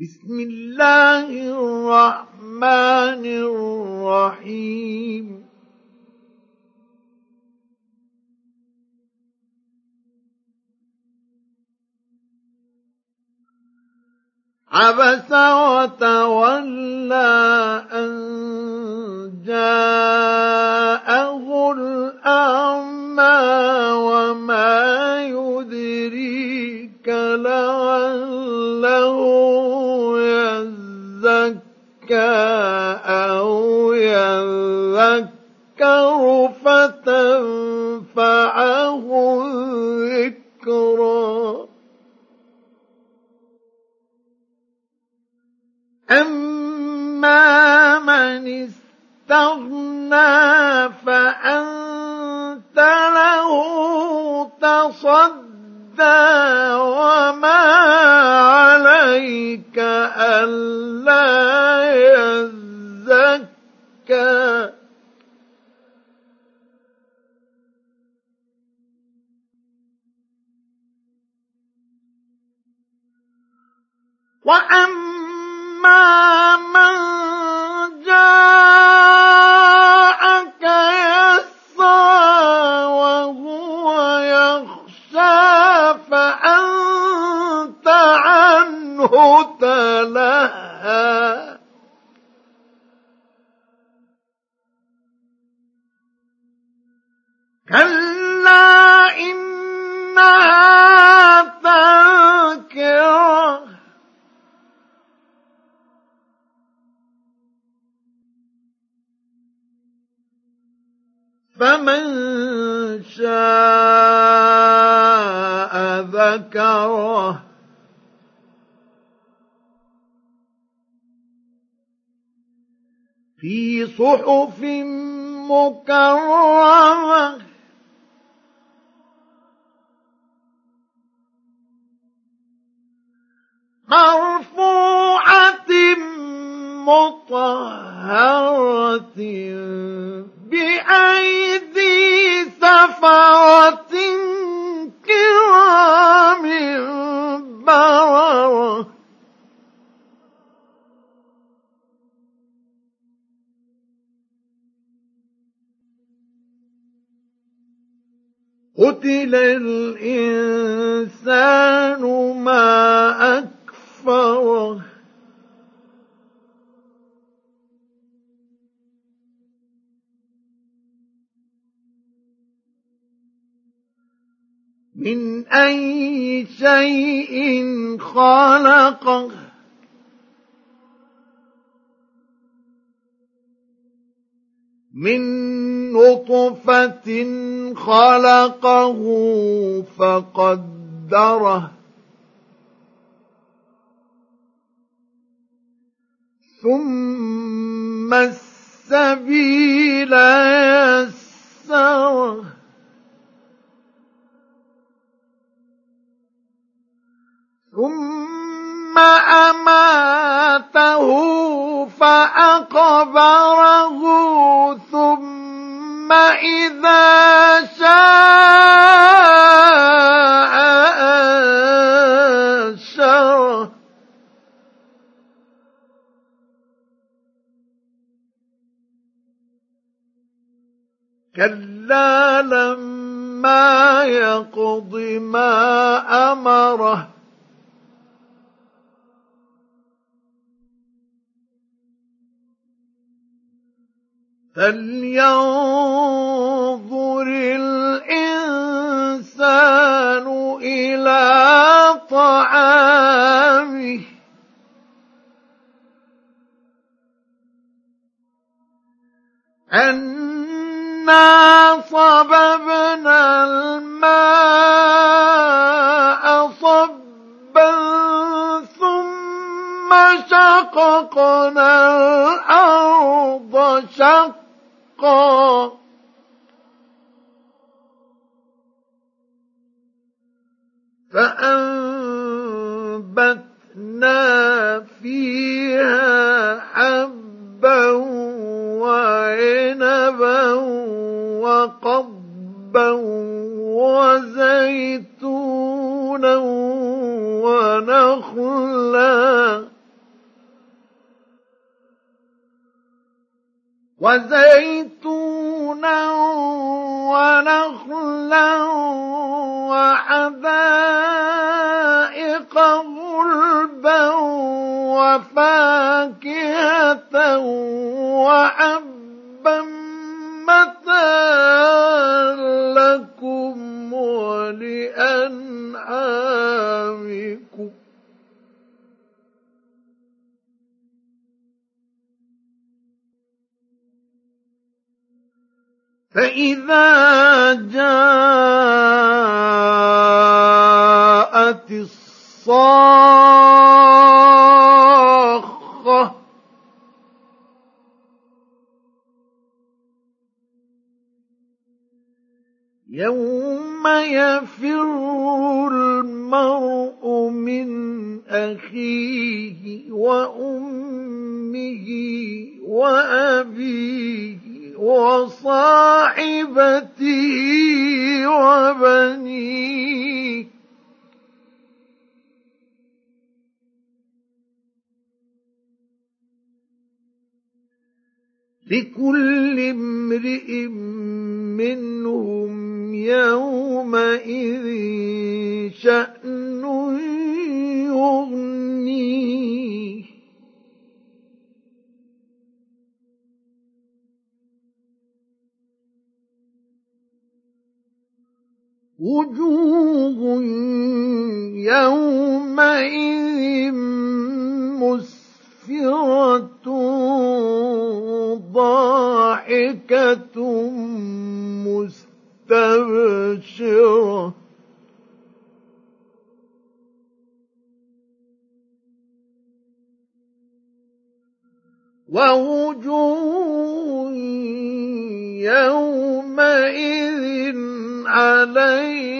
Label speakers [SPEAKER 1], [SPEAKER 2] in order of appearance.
[SPEAKER 1] بسم الله الرحمن الرحيم. عبس وتولى أن يدريك لعله يزكى أو يذكر فتنفعه الذكرى أما من استغنى فأنت له تصدى وما عليك ألا يزكى وأما عنه تلهى كلا إنها تذكره فمن شاء ذكره. في صحف مكرمة. مرفوعة مطهرة بأيدي سفرة قتل الإنسان ما أكفره من أي شيء خلقه من نطفة خلقه فقدره ثم السبيل يسره ثم أماته فأقبره إذا شاء أنشره كلا لما يقض ما أمره. فلينظر طعامه أنا صببنا الماء صبا ثم شققنا الأرض شقا. حقا فأنبتنا فيها حبا وعنبا وقبا وزيتونا ونخلا. وزيتونا ونخلا وحدائق غلبا وفاكهة وحبا متاعا لكم ولأنعامكم فإذا جاءت يوم يفر المرء من أخيه وأمه وأبيه وصاحبته وبنيه. لكل امرئ منهم يومئذ شأن يغنيه. وجوه يومئذ مسفرة ضاحكة مستبشرة. ووجوه يومئذ عليها